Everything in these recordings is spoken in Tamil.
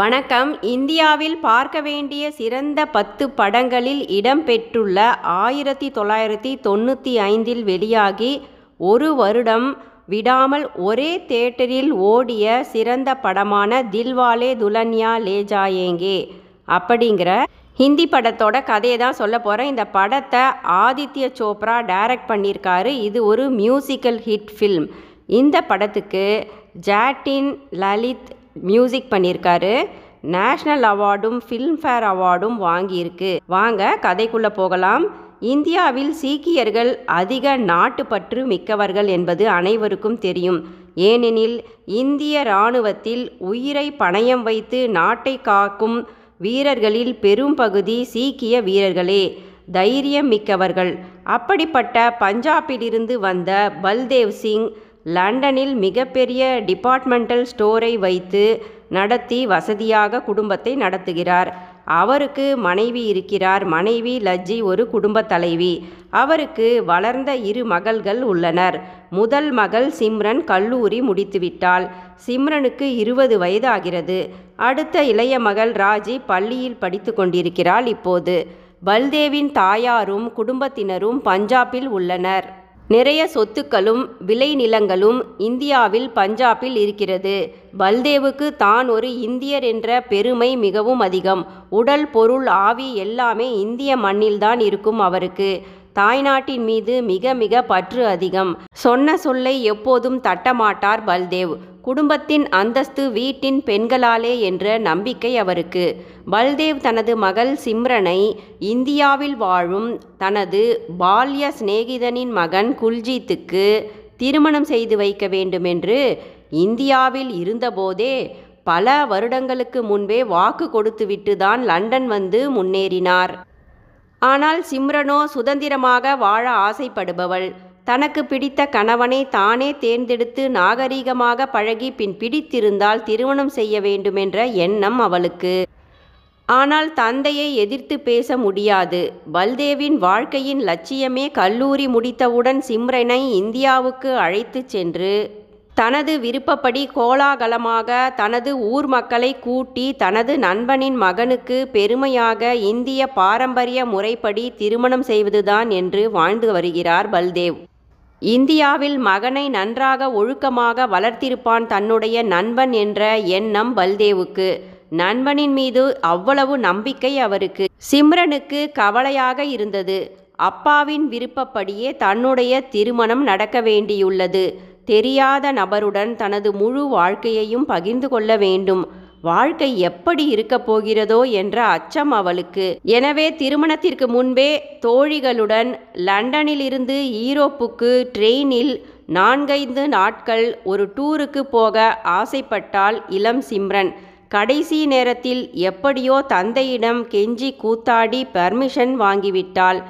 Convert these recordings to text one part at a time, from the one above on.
வணக்கம். இந்தியாவில் பார்க்க வேண்டிய சிறந்த பத்து படங்களில் இடம்பெற்றுள்ள ஆயிரத்தி தொள்ளாயிரத்தி தொண்ணூற்றி ஐந்தில் வெளியாகி ஒரு வருடம் விடாமல் ஒரே தியேட்டரில் ஓடிய சிறந்த படமான தில்வாலே துலன்யா லே ஜாயேங்கே. அப்படிங்கிற ஹிந்தி படத்தோட கதையை தான் சொல்ல போகிறேன் இந்த படத்தை ஆதித்ய சோப்ரா டைரக்ட் பண்ணியிருக்காரு. இது ஒரு மியூசிக்கல் ஹிட் ஃபில்ம். இந்த படத்துக்கு ஜாட்டின் லலித் மியூசிக் பண்ணியிருக்காரு நேஷ்னல் அவார்டும் ஃபில்ம்ஃபேர் அவார்டும் வாங்கியிருக்கு. வாங்க கதைக்குள்ளே போகலாம். இந்தியாவில் சீக்கியர்கள் அதிக நாட்டுப்பற்று மிக்கவர்கள் என்பது அனைவருக்கும் தெரியும். ஏனெனில் இந்திய இராணுவத்தில் உயிரை பணயம் வைத்து நாட்டை காக்கும் வீரர்களில் பெரும் பகுதி சீக்கிய வீரர்களே தைரியம் மிக்கவர்கள். அப்படிப்பட்ட பஞ்சாபிலிருந்து வந்த பல்தேவ் சிங் லண்டனில் மிகப்பெரிய டிபார்ட்மெண்டல் ஸ்டோரை வைத்து நடத்தி வசதியாக குடும்பத்தை நடத்துகிறார். அவருக்கு மனைவி இருக்கிறார். மனைவி லஜ்ஜி ஒரு குடும்ப தலைவி. அவருக்கு வளர்ந்த இரு மகள்கள் உள்ளனர். முதல் மகள் சிம்ரன் கல்லூரி முடித்துவிட்டாள். சிம்ரனுக்கு இருபது வயதாகிறது. அடுத்த இளைய மகள் ராஜி பள்ளியில் படித்து கொண்டிருக்கிறாள் இப்போது. பல்தேவின் தாயாரும் குடும்பத்தினரும் பஞ்சாபில் உள்ளனர். நிறைய சொத்துக்களும் விளைநிலங்களும் இந்தியாவில் பஞ்சாபில் இருக்கிறது. பல்தேவுக்கு தான் ஒரு இந்தியர் என்ற பெருமை மிகவும் அதிகம். உடல் பொருள் ஆவி எல்லாமே இந்திய மண்ணில்தான் இருக்கும் அவருக்கு. தாய்நாட்டின் மீது மிக மிக பற்று அதிகம். சொன்ன சொல்லை எப்போதும் தட்டமாட்டார் பல்தேவ். குடும்பத்தின் அந்தஸ்து வீட்டின் பெண்களாலே என்ற நம்பிக்கை அவருக்கு. பல்தேவ் தனது மகள் சிம்ரனை இந்தியாவில் வாழும் தனது பால்ய சிநேகிதனின் மகன் குல்ஜீத்துக்கு திருமணம் செய்து வைக்க வேண்டுமென்று இந்தியாவில் இருந்தபோதே பல வருடங்களுக்கு முன்பே வாக்கு கொடுத்துவிட்டு தான் லண்டன் வந்து முன்னேறினார். ஆனால் சிம்ரனோ சுதந்திரமாக வாழ ஆசைப்படுபவள். தனக்கு பிடித்த கணவனை தானே தேர்ந்தெடுத்து நாகரீகமாக பழகி பின் பிடித்திருந்தால் திருமணம் செய்ய வேண்டுமென்ற எண்ணம் அவளுக்கு. ஆனால் தந்தையை எதிர்த்து பேச முடியாது. பல்தேவின் வாழ்க்கையின் லட்சியமே கல்லூரி முடித்தவுடன் சிம்ரனை இந்தியாவுக்கு அழைத்துச் சென்று தனது விருப்பப்படி கோலாகலமாக தனது ஊர் மக்களை கூட்டி தனது நண்பனின் மகனுக்கு பெருமையாக இந்திய பாரம்பரிய முறைப்படி திருமணம் செய்வதுதான் என்று வாழ்ந்து வருகிறார் பல்தேவ். இந்தியாவில் மகனை நன்றாக ஒழுக்கமாக வளர்த்திருப்பான் தன்னுடைய நண்பன் என்ற எண்ணம் பல்தேவுக்கு. நண்பனின் மீது அவ்வளவு நம்பிக்கை அவருக்கு. சிம்ரனுக்கு கவலையாக இருந்தது. அப்பாவின் விருப்பப்படியே தன்னுடைய திருமணம் நடக்க வேண்டியுள்ளது. தெரியாத நபருடன் தனது முழு வாழ்க்கையையும் பகிர்ந்து கொள்ள வேண்டும். வாழ்க்கை எப்படி இருக்கப் போகிறதோ என்ற அச்சம் அவளுக்கு. எனவே திருமணத்திற்கு முன்பே தோழிகளுடன் லண்டனிலிருந்து ஈரோப்புக்கு ட்ரெயினில் நான்கைந்து நாட்கள் ஒரு டூருக்கு போக ஆசைப்பட்டாள் இளம் சிம்ரன். கடைசி நேரத்தில் எப்படியோ தந்தையிடம் கெஞ்சி கூத்தாடி பர்மிஷன் வாங்கிவிட்டாள்.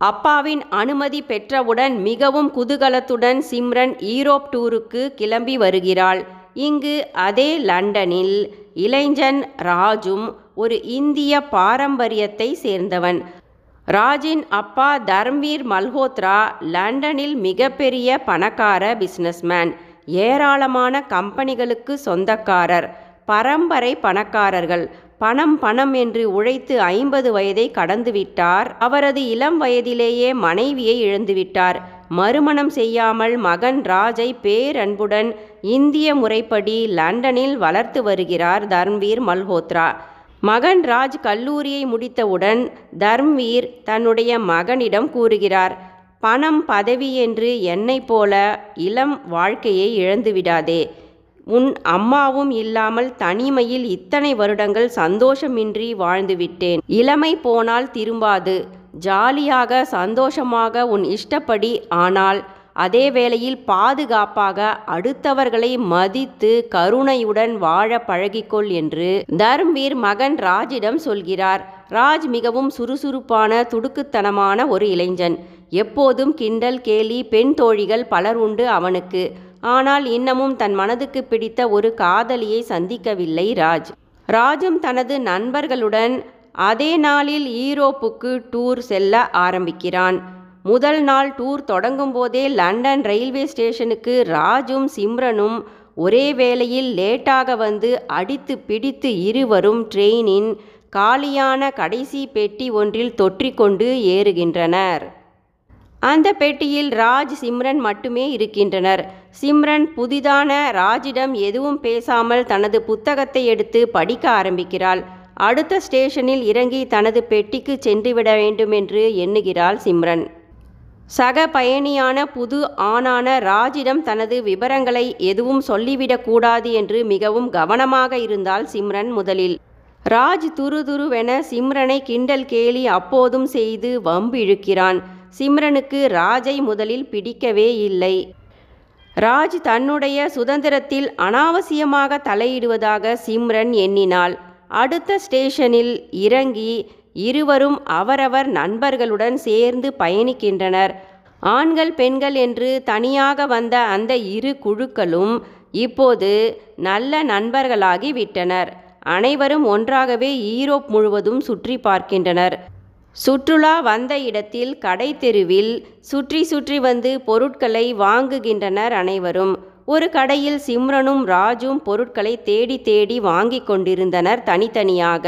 அப்பாவின் அனுமதி பெற்றவுடன் மிகவும் குதூகலத்துடன் சிம்ரன் ஈரோப் டூருக்கு கிளம்பி வருகிறாள். இங்கு அதே லண்டனில் இளைஞன் ராஜும் ஒரு இந்திய பாரம்பரியத்தை சேர்ந்தவன். ராஜின் அப்பா தர்ம்வீர் மல்ஹோத்ரா லண்டனில் மிகப்பெரிய பணக்கார பிஸ்னஸ்மேன் ஏராளமான கம்பெனிகளுக்கு சொந்தக்காரர் பரம்பரை பணக்காரர்கள். பணம் பணம் என்று உழைத்து ஐம்பது வயதை கடந்துவிட்டார். அவரது இளம் வயதிலேயே மனைவியை இழந்துவிட்டார். மறுமணம் செய்யாமல் மகன் ராஜை பேரன்புடன் இந்திய முறைப்படி லண்டனில் வளர்த்து வருகிறார் தர்ம்வீர் மல்ஹோத்ரா. மகன் ராஜ் கல்லூரியை முடித்தவுடன் தர்ம்வீர் தன்னுடைய மகனிடம் கூறுகிறார் பணம் பதவி என்று என்னைப் போல இளம் வாழ்க்கையை இழந்துவிடாதே உன் அம்மாவும் இல்லாமல் தனிமையில் இத்தனை வருடங்கள் சந்தோஷமின்றி வாழ்ந்துவிட்டேன் இளமை போனால் திரும்பாது. ஜாலியாக சந்தோஷமாக உன் இஷ்டப்படி ஆனால் அதே வேளையில் பாதுகாப்பாக அடுத்தவர்களை மதித்து கருணையுடன் வாழ பழகிக்கொள் என்று தர்ம்வீர் மகன் ராஜிடம் சொல்கிறார். ராஜ் மிகவும் சுறுசுறுப்பான துடுக்குத்தனமான ஒரு இளைஞன். எப்போதும் கிண்டல் கேலி பெண் தோழிகள் பலர் உண்டு அவனுக்கு. ஆனால் இன்னமும் தன் மனதுக்கு பிடித்த ஒரு காதலியை சந்திக்கவில்லை ராஜ். ராஜும் தனது நண்பர்களுடன் அதே நாளில் ஈரோப்புக்கு டூர் செல்ல ஆரம்பிக்கிறான். முதல் நாள் டூர் தொடங்கும் போதே லண்டன் ரயில்வே ஸ்டேஷனுக்கு ராஜும் சிம்ரனும் ஒரே வேளையில் லேட்டாக வந்து அடித்து பிடித்து இருவரும் ட்ரெயினின் காலியான கடைசி பெட்டி ஒன்றில் தொற்றிக்கொண்டு ஏறுகின்றனர். அந்த பெட்டியில் ராஜ் சிம்ரன் மட்டுமே இருக்கின்றனர். சிம்ரன் புதிதான ராஜிடம் எதுவும் பேசாமல் தனது புத்தகத்தை எடுத்து படிக்க ஆரம்பிக்கிறாள். அடுத்த ஸ்டேஷனில் இறங்கி தனது பெட்டிக்கு சென்றுவிட வேண்டும் என்று எண்ணுகிறாள் சிம்ரன். சக பயணியான புது ஆணான ராஜிடம் தனது விவரங்களை எதுவும் சொல்லிவிடக்கூடாது என்று மிகவும் கவனமாக இருந்தால் சிம்ரன் முதலில். ராஜ் துருதுருவென சிம்ரனை கிண்டல் கேலி அப்போதும் செய்து வம்பு இழுக்கிறான் சிம்ரனுக்கு ராஜை முதலில் பிடிக்கவே இல்லை. ராஜ் தன்னுடைய சுதந்திரத்தில் அனாவசியமாக தலையிடுவதாக சிம்ரன் எண்ணினாள். அடுத்த ஸ்டேஷனில் இறங்கி இருவரும் அவரவர் நண்பர்களுடன் சேர்ந்து பயணிக்கின்றனர். ஆண்கள் பெண்கள் என்று தனியாக வந்த அந்த இரு குழுக்களும் இப்போது நல்ல நண்பர்களாகி விட்டனர். அனைவரும் ஒன்றாகவே ஈரோப் முழுவதும் சுற்றி பார்க்கின்றனர். சுற்றுலா வந்த இடத்தில் கடை தெருவில் சுற்றி சுற்றி வந்து பொருட்களை வாங்குகின்றனர் அனைவரும். ஒரு கடையில் சிம்ரனும் ராஜும் பொருட்களை தேடி தேடி வாங்கி கொண்டிருந்தனர் தனித்தனியாக.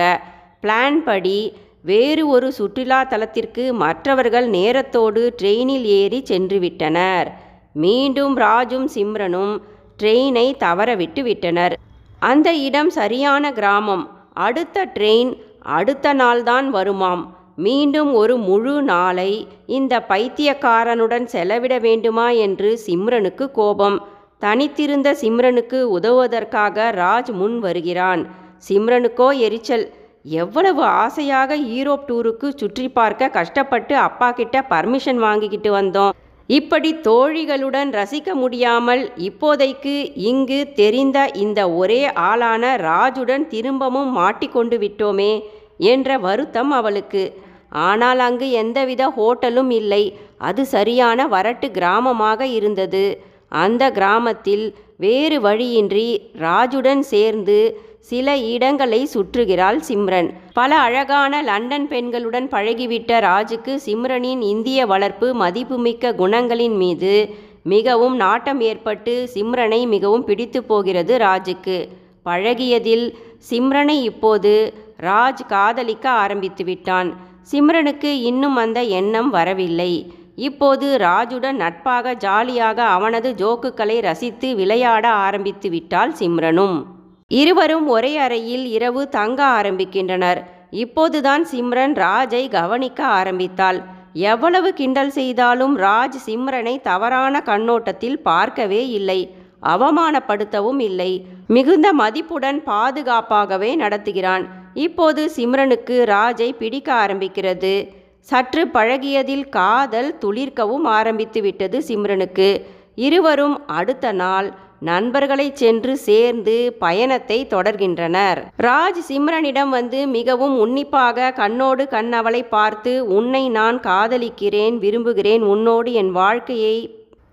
பிளான் படி வேறு ஒரு சுற்றுலா தலத்திற்கு மற்றவர்கள் நேரத்தோடு ட்ரெயினில் ஏறி சென்றுவிட்டனர் மீண்டும் ராஜும் சிம்ரனும் ட்ரெயினை தவறவிட்டு விட்டனர். அந்த இடம் சரியான கிராமம். அடுத்த ட்ரெயின் அடுத்த நாள்தான் வருமாம். மீண்டும் ஒரு முழு நாளை இந்த பைத்தியக்காரனுடன் செலவிட வேண்டுமா என்று சிம்ரனுக்கு கோபம். தனித்திருந்த சிம்ரனுக்கு உதவுவதற்காக ராஜ் முன் வருகிறான். சிம்ரனுக்கோ எரிச்சல். எவ்வளவு ஆசையாக ஈரோப் டூருக்கு சுற்றி பார்க்க கஷ்டப்பட்டு அப்பா கிட்ட பர்மிஷன் வாங்கிக்கிட்டு வந்தோம். இப்படி தோழிகளுடன் ரசிக்க முடியாமல் இப்போதைக்கு இங்கு தெரிந்த இந்த ஒரே ஆளான ராஜுடன் திரும்பவும் மாட்டிக்கொண்டு விட்டோமே என்ற வருத்தம் அவளுக்கு. ஆனால் அங்கு எந்தவித ஹோட்டலும் இல்லை. அது சரியான வரட்டு கிராமமாக இருந்தது. அந்த கிராமத்தில் வேறு வழியின்றி ராஜுடன் சேர்ந்து சில இடங்களை சுற்றுகிறாள் சிம்ரன். பல அழகான லண்டன் பெண்களுடன் பழகிவிட்ட ராஜுக்கு சிம்ரனின் இந்திய வளர்ப்பு மதிப்புமிக்க குணங்களின் மீது மிகவும் நாட்டம் ஏற்பட்டு சிம்ரனை மிகவும் பிடித்து போகிறது ராஜுக்கு. பழகியதில் சிம்ரனை இப்போது ராஜ் காதலிக்க ஆரம்பித்து விட்டான் சிம்ரனுக்கு இன்னும் அந்த எண்ணம் வரவில்லை. இப்போது ராஜுடன் நட்பாக ஜாலியாக அவனது ஜோக்குகளை ரசித்து விளையாட ஆரம்பித்து விட்டாள் சிம்ரனும். இருவரும் ஒரே அறையில் இரவு தங்க ஆரம்பிக்கின்றனர். இப்போதுதான் சிம்ரன் ராஜை கவனிக்க ஆரம்பித்தாள். எவ்வளவு கிண்டல் செய்தாலும் ராஜ் சிம்ரனை தவறான கண்ணோட்டத்தில் பார்க்கவே இல்லை. அவமானப்படுத்தவும் இல்லை. மிகுந்த மதிப்புடன் பாதுகாப்பாகவே நடத்துகிறான். இப்போது சிம்ரனுக்கு ராஜை பிடிக்க ஆரம்பிக்கிறது. சற்று பழகியதில் காதல் துளிர்க்கவும் ஆரம்பித்து விட்டது சிம்ரனுக்கு. இருவரும் அடுத்த நாள் நண்பர்களை சென்று சேர்ந்து பயணத்தை தொடர்கின்றனர். ராஜ் சிம்ரனிடம் வந்து மிகவும் உன்னிப்பாக கண்ணோடு கண் அவளை பார்த்து உன்னை நான் காதலிக்கிறேன் விரும்புகிறேன் உன்னோடு என் வாழ்க்கையை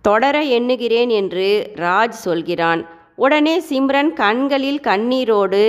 தொடர எண்ணுகிறேன் என்று ராஜ் சொல்கிறான். உடனே சிம்ரன் கண்களில் கண்ணீரோடு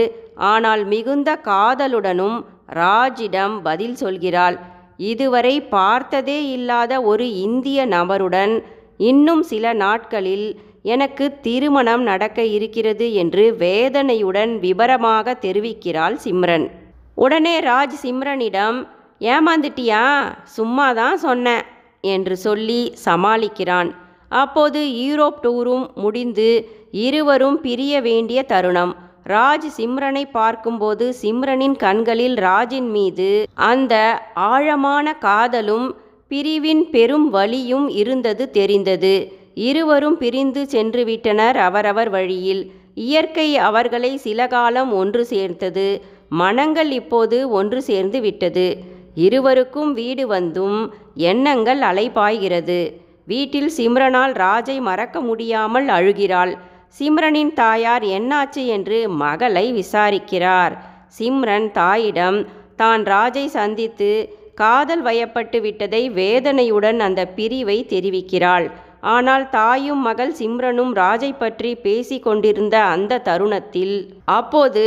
ஆனால் மிகுந்த காதலுடனும் ராஜிடம் பதில் சொல்கிறாள். இதுவரை பார்த்ததே இல்லாத ஒரு இந்திய நபருடன் இன்னும் சில நாட்களில் எனக்கு திருமணம் நடக்க இருக்கிறது என்று வேதனையுடன் விபரமாக தெரிவிக்கிறாள் சிம்ரன். உடனே ராஜ் சிம்ரனிடம் ஏமாந்துட்டியா? சும்மா தான் சொன்னேன் என்று சொல்லி சமாளிக்கிறான். அப்போது யூரோப் டூரும் முடிந்து இருவரும் பிரிய வேண்டிய தருணம். ராஜ் சிம்ரனை பார்க்கும்போது சிம்ரனின் கண்களில் ராஜின் மீது அந்த ஆழமான காதலும் பிரிவின் பெரும் வழியும் இருந்தது தெரிந்தது. இருவரும் பிரிந்து சென்று விட்டனர் அவரவர் வழியில். இயற்கை அவர்களை சில காலம் ஒன்று சேர்த்தது. மனங்கள் இப்போது ஒன்று சேர்ந்து விட்டது. இருவருக்கும் வீடு வந்தும் எண்ணங்கள் அலைபாய்கிறது. வீட்டில் சிம்ரனால் ராஜை மறக்க முடியாமல் அழுகிறாள். சிம்ரனின் தாயார் என்னாச்சு என்று மகளை விசாரிக்கிறார். சிம்ரன் தாயிடம் தான் ராஜை சந்தித்து காதல் வயப்பட்டு விட்டதை வேதனையுடன் அந்த பிரிவை தெரிவிக்கிறாள். ஆனால் தாயும் மகள் சிம்ரனும் ராஜை பற்றி பேசி கொண்டிருந்த அந்த தருணத்தில் அப்போது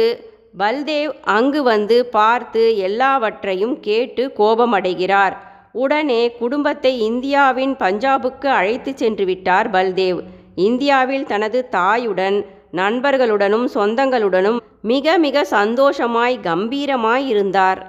பல்தேவ் அங்கு வந்து பார்த்து எல்லாவற்றையும் கேட்டு கோபமடைகிறார். உடனே குடும்பத்தை இந்தியாவின் பஞ்சாபுக்கு அழைத்து சென்று விட்டார் பல்தேவ். இந்தியாவில் தனது தாயுடன் நண்பர்களுடனும் சொந்தங்களுடனும் மிக மிக சந்தோஷமாய் கம்பீரமாய் இருந்தார்.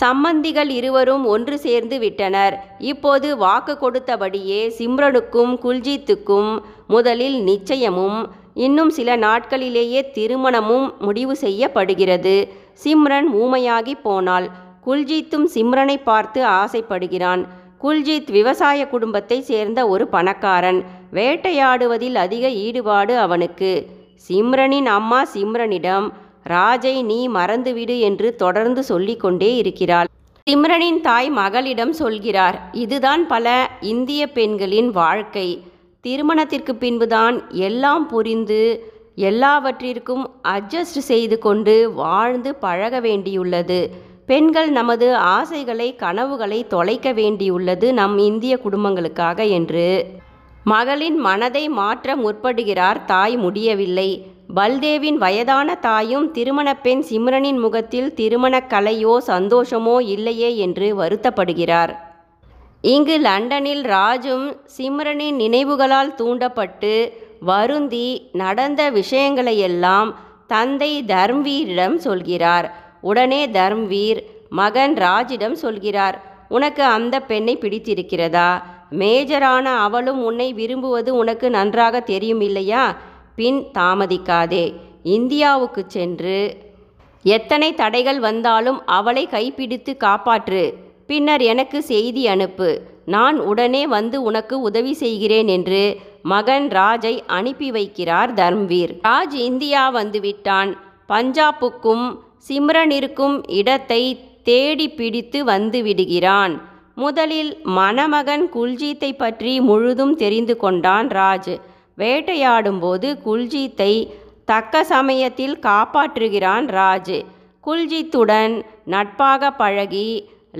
சம்பந்திகள் இருவரும் ஒன்று சேர்ந்து விட்டனர். இப்போது வாக்கு கொடுத்தபடியே சிம்ரனுக்கும் குல்ஜீத்துக்கும் முதலில் நிச்சயமும் இன்னும் சில நாட்களிலேயே திருமணமும் முடிவு செய்யப்படுகிறது. சிம்ரன் ஊமையாகி போனாள் குல்ஜீத்தும் சிம்ரனை பார்த்து ஆசைப்படுகிறான். குல்ஜீத் விவசாய குடும்பத்தை சேர்ந்த ஒரு பணக்காரன். வேட்டையாடுவதில் அதிக ஈடுபாடு அவனுக்கு. சிம்ரனின் அம்மா சிம்ரனிடம் ராஜை நீ மறந்துவிடு என்று தொடர்ந்து சொல்லிக்கொண்டே இருக்கிறாள். சிம்ரனின் தாய் மகளிடம் சொல்கிறார் இதுதான் பல இந்திய பெண்களின் வாழ்க்கை. திருமணத்திற்கு பின்புதான் எல்லாம் புரிந்து எல்லாவற்றிற்கும் அட்ஜஸ்ட் செய்து கொண்டு வாழ்ந்து பழக வேண்டியுள்ளது. பெண்கள் நமது ஆசைகளை கனவுகளை தொலைக்க வேண்டியுள்ளது நம் இந்திய குடும்பங்களுக்காக என்று மகளின் மனதை மாற்ற முற்படுகிறார் தாய் முடியவில்லை. பல்தேவின் வயதான தாயும் திருமணப் பெண் சிம்ரனின் முகத்தில் திருமணக் கலையோ சந்தோஷமோ இல்லையே என்று வருத்தப்படுகிறார். இங்கு லண்டனில் ராஜும் சிம்ரனின் நினைவுகளால் தூண்டப்பட்டு வருந்தி நடந்த விஷயங்களையெல்லாம் தந்தை தர்ம்வீரிடம் சொல்கிறார். உடனே தர்ம்வீர் மகன் ராஜிடம் சொல்கிறார். உனக்கு அந்த பெண்ணை பிடித்திருக்கிறதா? மேஜரான அவளும் உன்னை விரும்புவது உனக்கு நன்றாக தெரியும் இல்லையா பின் தாமதிக்காதே. இந்தியாவுக்கு சென்று எத்தனை தடைகள் வந்தாலும் அவளை கைப்பிடித்து காப்பாற்று. பின்னர் எனக்கு செய்தி அனுப்பு. நான் உடனே வந்து உனக்கு உதவி செய்கிறேன் என்று மகன் ராஜை அனுப்பி வைக்கிறார் தர்ம்வீர். ராஜ் இந்தியா வந்துவிட்டான். பஞ்சாப்புக்கும் சிம்ரனிற்கும் இடத்தை தேடி பிடித்து வந்துவிடுகிறான் முதலில் மணமகன் குல்ஜீத்தை பற்றி முழுதும் தெரிந்து கொண்டான் ராஜ். வேட்டையாடும்போது குல்ஜீத்தை தக்க சமயத்தில் காப்பாற்றுகிறான் ராஜ். குல்ஜீத்துடன் நட்பாக பழகி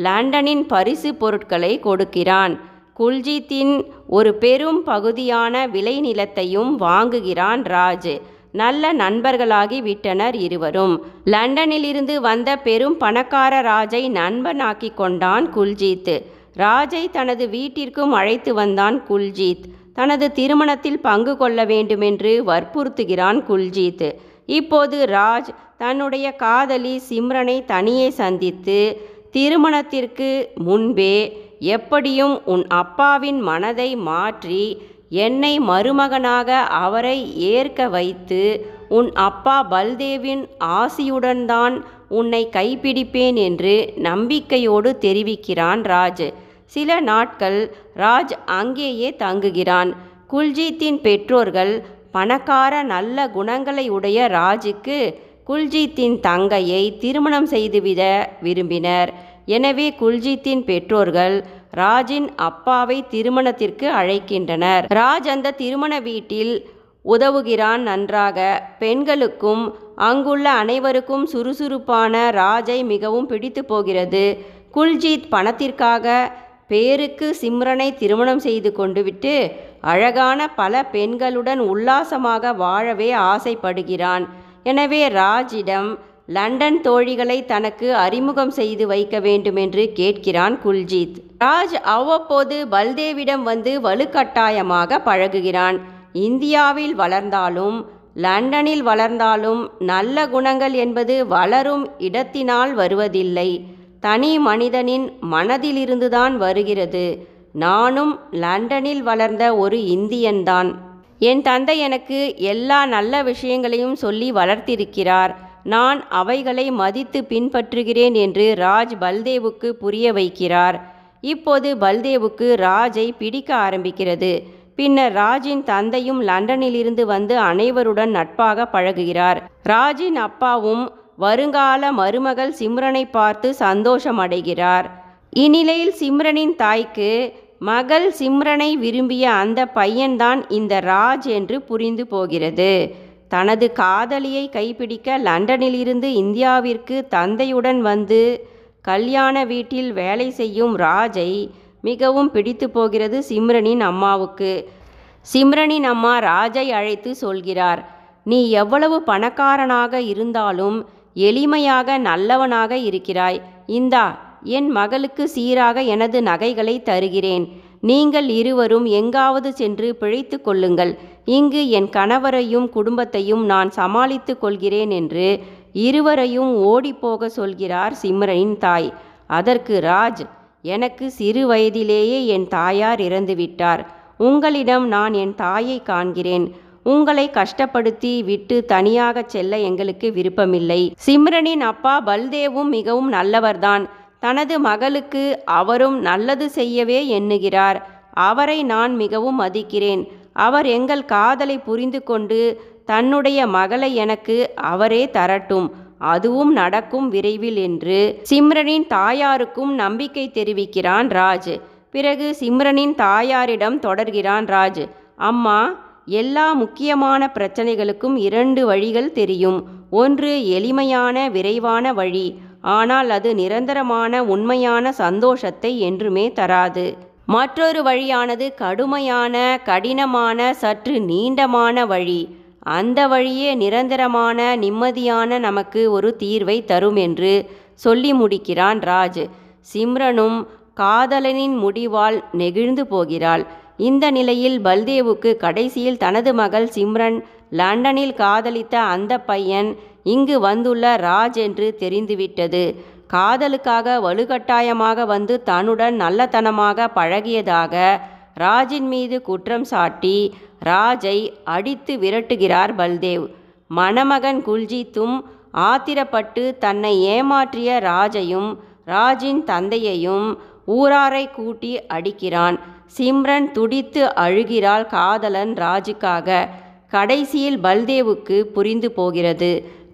லண்டனின் பரிசு பொருட்களை கொடுக்கிறான். குல்ஜீத்தின் ஒரு பெரும் பகுதியான விளைநிலத்தையும் வாங்குகிறான் ராஜ். நல்ல நண்பர்களாகி விட்டனர் இருவரும். லண்டனிலிருந்து வந்த பெரும் பணக்கார ராஜை நண்பனாக்கி கொண்டான் குல்ஜீத். ராஜை தனது வீட்டிற்கும் அழைத்து வந்தான் குல்ஜீத். தனது திருமணத்தில் பங்கு கொள்ள வேண்டுமென்று வற்புறுத்துகிறான் குல்ஜீத். இப்போது ராஜ் தன்னுடைய காதலி சிம்ரனை தனியே சந்தித்து திருமணத்திற்கு முன்பே எப்படியும் உன் அப்பாவின் மனதை மாற்றி என்னை மருமகனாக அவரை ஏற்க வைத்து உன் அப்பா பல்தேவின் ஆசியுடன்தான் உன்னை கைப்பிடிப்பேன் என்று நம்பிக்கையோடு தெரிவிக்கிறான் ராஜ். சில நாட்கள் ராஜ் அங்கேயே தங்குகிறான். குல்ஜீத்தின் பெற்றோர்கள் பணக்கார நல்ல குணங்களை உடைய ராஜுக்கு குல்ஜீத்தின் தங்கையை திருமணம் செய்துவிட விரும்பினர். எனவே குல்ஜீத்தின் பெற்றோர்கள் ராஜின் அப்பாவை திருமணத்திற்கு அழைக்கின்றனர். ராஜ் அந்த திருமண வீட்டில் உதவுகிறான் நன்றாக. பெண்களுக்கும் அங்குள்ள அனைவருக்கும் சுறுசுறுப்பான ராஜை மிகவும் பிடித்து போகிறது. குல்ஜீத் பணத்திற்காக பேருக்கு சிம்ரனை திருமணம் செய்து கொண்டுவிட்டு அழகான பல பெண்களுடன் உல்லாசமாக வாழவே ஆசைப்படுகிறான். எனவே ராஜிடம் லண்டன் தோழிகளை தனக்கு அறிமுகம் செய்து வைக்க வேண்டுமென்று கேட்கிறான் குல்ஜீத். ராஜ் அவ்வப்போது பல்தேவிடம் வந்து வலுக்கட்டாயமாக பழகுகிறான். இந்தியாவில் வளர்ந்தாலும் லண்டனில் வளர்ந்தாலும் நல்ல குணங்கள் என்பது வளரும் இடத்தினால் வருவதில்லை. தனி மனிதனின் மனதிலிருந்துதான் வருகிறது. நானும் லண்டனில் வளர்ந்த ஒரு இந்தியன்தான். என் தந்தை எனக்கு எல்லா நல்ல விஷயங்களையும் சொல்லி வளர்த்திருக்கிறார். நான் அவைகளை மதித்து பின்பற்றுகிறேன் என்று ராஜ் பல்தேவுக்கு புரிய வைக்கிறார். இப்போது பல்தேவுக்கு ராஜை பிடிக்க ஆரம்பிக்கிறது. பின்னர் ராஜின் தந்தையும் லண்டனிலிருந்து வந்து அனைவருடன் நட்பாக பழகுகிறார். ராஜின் அப்பாவும் வருங்கால மருமகள் சிம்ரனை பார்த்து சந்தோஷமடைகிறார். இந்நிலையில் சிம்ரனின் தாய்க்கு மகள் சிம்ரனை விரும்பிய அந்த பையன்தான் இந்த ராஜ் என்று புரிந்து போகிறது. தனது காதலியை கைப்பிடிக்க லண்டனிலிருந்து இந்தியாவிற்கு தந்தையுடன் வந்து கல்யாண வீட்டில் வேலை செய்யும் ராஜை மிகவும் பிடித்து போகிறது சிம்ரனின் அம்மாவுக்கு. சிம்ரனின் அம்மா ராஜை அழைத்து சொல்கிறார் நீ எவ்வளவு பணக்காரனாக இருந்தாலும் எளிமையாக நல்லவனாக இருக்கிறாய். இந்தா என் மகளுக்கு சீராக எனது நகைகளை தருகிறேன். நீங்கள் இருவரும் எங்காவது சென்று பிழைத்து கொள்ளுங்கள். இங்கு என் கணவரையும் குடும்பத்தையும் நான் சமாளித்து கொள்கிறேன் என்று இருவரையும் ஓடிப்போக சொல்கிறார் சிம்ரனின் தாய். அதற்கு ராஜ் எனக்கு சிறு வயதிலேயே என் தாயார் இறந்துவிட்டார். உங்களிடம் நான் என் தாயை காண்கிறேன். உங்களை கஷ்டப்படுத்தி விட்டு தனியாகச் செல்ல எங்களுக்கு விருப்பமில்லை. சிம்ரனின் அப்பா பல்தேவும் மிகவும் நல்லவர்தான். தனது மகளுக்கு அவரும் நல்லது செய்யவே எண்ணுகிறார். அவரை நான் மிகவும் மதிக்கிறேன். அவர் எங்கள் காதலை புரிந்து கொண்டு தன்னுடைய மகளை எனக்கு அவரே தரட்டும். அதுவும் நடக்கும் விரைவில் என்று சிம்ரனின் தாயாருக்கும் நம்பிக்கை தெரிவிக்கிறான் ராஜ். பிறகு சிம்ரனின் தாயாரிடம் தொடர்கிறான் ராஜ். அம்மா எல்லா முக்கியமான பிரச்சனைகளுக்கும் இரண்டு வழிகள் தெரியும். ஒன்று எளிமையான விரைவான வழி. ஆனால் அது நிரந்தரமான உண்மையான சந்தோஷத்தை என்றுமே தராது. மற்றொரு வழியானது கடுமையான கடினமான சற்று நீண்டமான வழி. அந்த வழியே நிரந்தரமான நிம்மதியான நமக்கு ஒரு தீர்வை தரும் என்று சொல்லி முடிக்கிறான் ராஜ். சிம்ரனும் காதலனின் முடிவால் நெகிழ்ந்து போகிறாள். இந்த நிலையில் பல்தேவுக்கு கடைசியில் தனது மகள் சிம்ரன் லண்டனில் காதலித்த அந்த பையன் இங்கு வந்துள்ள ராஜ் என்று தெரிந்துவிட்டது. காதலுக்காக வலுக்கட்டாயமாக வந்து தன்னுடன் நல்லத்தனமாக பழகியதாக ராஜின் மீது குற்றம் சாட்டி ராஜை அடித்து விரட்டுகிறார் பல்தேவ். மணமகன் குல்ஜித்தும் ஆத்திரப்பட்டு தன்னை ஏமாற்றிய ராஜையும் ராஜின் தந்தையையும் ஊராரை கூட்டி அடிக்கிறான். சிம்ரன் துடித்து அழுகிறாள் காதலன் ராஜுக்காக. கடைசியில் பல்தேவுக்கு புரிந்து போகிறது.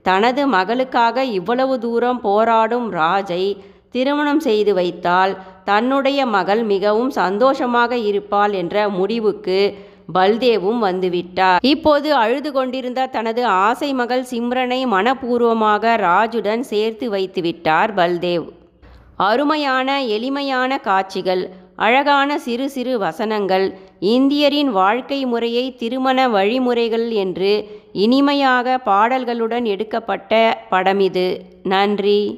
தனது மகளுக்காக இவ்வளவு தூரம் போராடும் ராஜை திருமணம் செய்து வைத்தால் தன்னுடைய மகள் மிகவும் சந்தோஷமாக இருப்பாள் என்ற முடிவுக்கு பல்தேவும் வந்துவிட்டார். இப்போது அழுது கொண்டிருந்த தனது ஆசை மகள் சிம்ரனை மனப்பூர்வமாக ராஜுடன் சேர்த்து வைத்துவிட்டார் பல்தேவ். அருமையான எளிமையான காட்சிகள் அழகான சிறு சிறு வசனங்கள் இந்தியரின் வாழ்க்கை முறையை திருமண வழிமுறைகள் என்று இனிமையாக பாடல்களுடன் எடுக்கப்பட்ட படம் இது நன்றி.